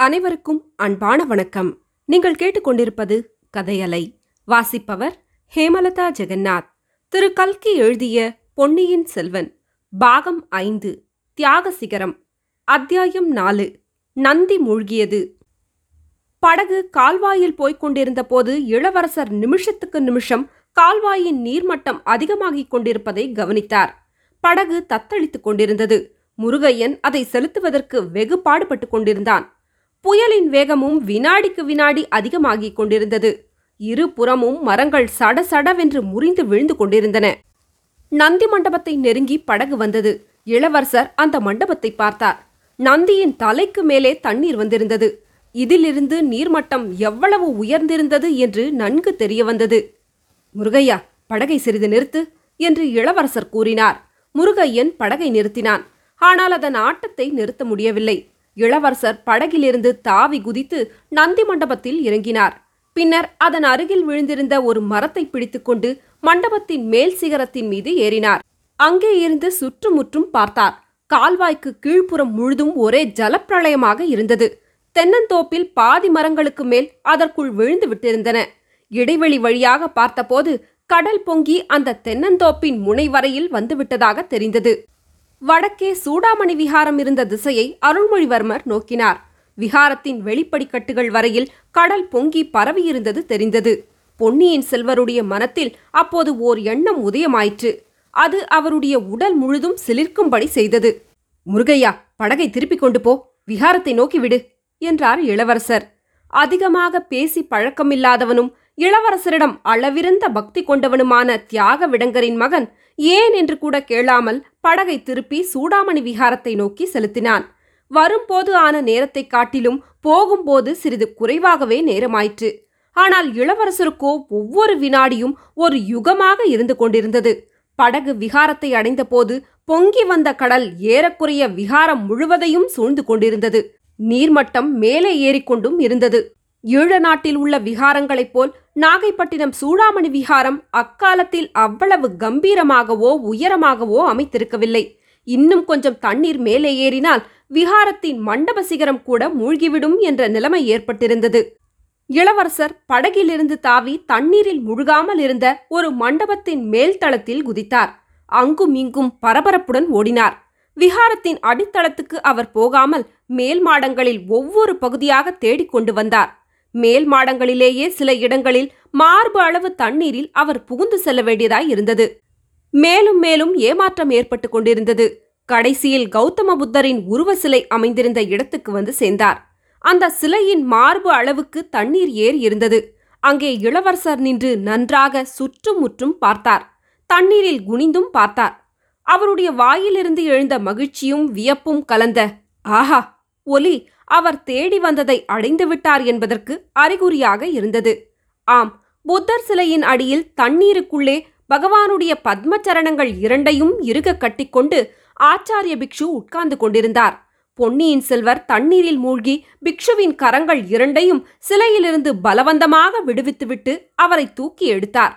அனைவருக்கும் அன்பான வணக்கம். நீங்கள் கேட்டுக்கொண்டிருப்பது கதையலை. வாசிப்பவர் ஹேமலதா ஜெகநாத். திரு கல்கி எழுதிய பொன்னியின் செல்வன் பாகம் ஐந்து தியாக சிகரம் அத்தியாயம் நாலு நந்தி மூழ்கியது. படகு கால்வாயில் போய்க் கொண்டிருந்த போது இளவரசர் நிமிஷத்துக்கு நிமிஷம் கால்வாயின் நீர்மட்டம் அதிகமாகிக் கொண்டிருப்பதை கவனித்தார். படகு தத்தளித்துக் கொண்டிருந்தது. முருகையன் அதை செலுத்துவதற்கு வெகு பாடுபட்டுக் கொண்டிருந்தான். புயலின் வேகமும் வினாடிக்கு வினாடி அதிகமாகிக் கொண்டிருந்தது. இரு புறமும் மரங்கள் சடசடவென்று முறிந்து விழுந்து கொண்டிருந்தன. நந்தி மண்டபத்தை நெருங்கி படகு வந்தது. இளவரசர் அந்த மண்டபத்தை பார்த்தார். நந்தியின் தலைக்கு மேலே தண்ணீர் வந்திருந்தது. இதிலிருந்து நீர்மட்டம் எவ்வளவு உயர்ந்திருந்தது என்று நன்கு தெரிய வந்தது. முருகையா படகை சிறிது நிறுத்து என்று இளவரசர் கூறினார். முருகையன் படகை நிறுத்தினான். ஆனால் அதன் ஆட்டத்தை நிறுத்த முடியவில்லை. இளவரசர் படகிலிருந்து தாவி குதித்து நந்தி மண்டபத்தில் இறங்கினார். பின்னர் அதன் அருகில் விழுந்திருந்த ஒரு மரத்தை பிடித்துக்கொண்டு மண்டபத்தின் மேல் சிகரத்தின் மீது ஏறினார். அங்கே இருந்து சுற்றுமுற்றும் பார்த்தார். கால்வாய்க்கு கீழ்ப்புறம் முழுதும் ஒரே ஜலப்பிரளயமாக இருந்தது. தென்னந்தோப்பில் பாதி மரங்களுக்கு மேல் அதற்குள் விழுந்து விட்டிருந்தன. இடைவெளி வழியாக பார்த்தபோது கடல் பொங்கி அந்த தென்னந்தோப்பின் முனை வரையில் வந்துவிட்டதாக தெரிந்தது. வடக்கே சூடாமணி விஹாரம் இருந்த திசையை அருள்மொழிவர்மர் நோக்கினார். விகாரத்தின் வெளிப்படிக்கட்டுகள் வரையில் கடல் பொங்கி பரவியிருந்தது தெரிந்தது. பொன்னியின் செல்வருடைய மனத்தில் அப்போது ஓர் எண்ணம் உதயமாயிற்று. அது அவருடைய உடல் முழுதும் சிலிர்க்கும்படி செய்தது. முருகையா படகை திருப்பிக் கொண்டு போ விகாரத்தை நோக்கிவிடு என்றார் இளவரசர். அதிகமாக பேசி பழக்கமில்லாதவனும் இளவரசரிடம் அளவிருந்த பக்தி கொண்டவனுமான தியாக விடங்கரின் மகன் ஏன் என்று கூட கேளாமல் படகை திருப்பி சூடாமணி விகாரத்தை நோக்கி செலுத்தினான். வரும்போது ஆன நேரத்தைக் காட்டிலும் போகும்போது சிறிது குறைவாகவே நேரமாயிற்று. ஆனால் இளவரசருக்கோ ஒவ்வொரு வினாடியும் ஒரு யுகமாக இருந்து கொண்டிருந்தது. படகு விகாரத்தை அடைந்தபோது பொங்கி வந்த கடல் ஏறக்குறைய விகாரம் முழுவதையும் சூழ்ந்து கொண்டிருந்தது. நீர்மட்டம் மேலே ஏறிக்கொண்டும் இருந்தது. ஈழ நாட்டில் உள்ள விகாரங்களைப் போல் நாகைப்பட்டினம் சூடாமணி விஹாரம் அக்காலத்தில் அவ்வளவு கம்பீரமாகவோ உயரமாகவோ அமைத்திருக்கவில்லை. இன்னும் கொஞ்சம் தண்ணீர் மேலே ஏறினால் விகாரத்தின் மண்டப சிகரம் கூட மூழ்கிவிடும் என்ற நிலைமை ஏற்பட்டிருந்தது. இளவரசர் படகிலிருந்து தாவி தண்ணீரில் முழுகாமல் இருந்த ஒரு மண்டபத்தின் மேல் தளத்தில் குதித்தார். அங்கும் இங்கும் பரபரப்புடன் ஓடினார். விஹாரத்தின் அடித்தளத்துக்கு அவர் போகாமல் மேல் மாடங்களில் ஒவ்வொரு பகுதியாக தேடிக்கொண்டு வந்தார். மேல் மாடங்களிலேயே சில இடங்களில் மார்பு அளவு தண்ணீரில் அவர் புகுந்து செல்ல வேண்டியதாய் இருந்தது. மேலும் மேலும் ஏமாற்றம் ஏற்பட்டு கொண்டிருந்தது. கடைசியில் கௌதம புத்தரின் உருவ சிலை அமைந்திருந்த இடத்துக்கு வந்து சேர்ந்தார். அந்த சிலையின் மார்பு அளவுக்கு தண்ணீர் ஏறி இருந்தது. அங்கே இளவரசர் நின்று நன்றாக சுற்றும் முற்றும் பார்த்தார். தண்ணீரில் குனிந்தும் பார்த்தார். அவருடைய வாயிலிருந்து எழுந்த மகிழ்ச்சியும் வியப்பும் கலந்த ஆஹா ஒலி அவர் தேடி வந்ததை அடைந்து விட்டார் என்பதற்கு அறிகுறியாக இருந்தது. ஆம் புத்தர் சிலையின் அடியில் தண்ணீருக்குள்ளே பகவானுடைய பத்மச்சரணங்கள் இரண்டையும் இறுக கட்டிக்கொண்டு ஆச்சாரிய பிக்ஷு உட்கார்ந்து கொண்டிருந்தார். பொன்னியின் செல்வர் தண்ணீரில் மூழ்கி பிக்ஷுவின் கரங்கள் இரண்டையும் சிலையிலிருந்து பலவந்தமாக விடுவித்துவிட்டு அவரை தூக்கி எடுத்தார்.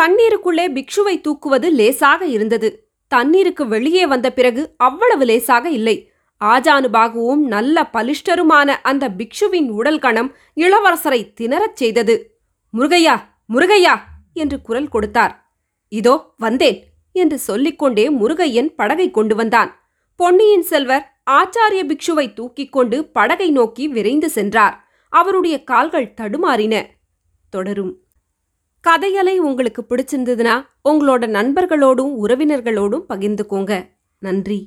தண்ணீருக்குள்ளே பிக்ஷுவை தூக்குவது லேசாக இருந்தது. தண்ணீருக்கு வெளியே வந்த பிறகு அவ்வளவு லேசாக இல்லை. ஆஜானுபாகுவும் நல்ல பலிஷ்டருமான அந்த பிக்ஷுவின் உடல் கணம் இளவரசரை திணறச் செய்தது. முருகையா முருகையா! என்று குரல் கொடுத்தார். இதோ வந்தேன் என்று சொல்லிக்கொண்டே முருகையன் படகை கொண்டு வந்தான். பொன்னியின் செல்வர் ஆச்சாரிய பிக்ஷுவை தூக்கிக் கொண்டு படகை நோக்கி விரைந்து சென்றார். அவருடைய கால்கள் தடுமாறின. தொடரும். கதையலை உங்களுக்கு பிடிச்சிருந்ததுன்னா உங்களோட நண்பர்களோடும் உறவினர்களோடும் பகிர்ந்துக்கோங்க. நன்றி.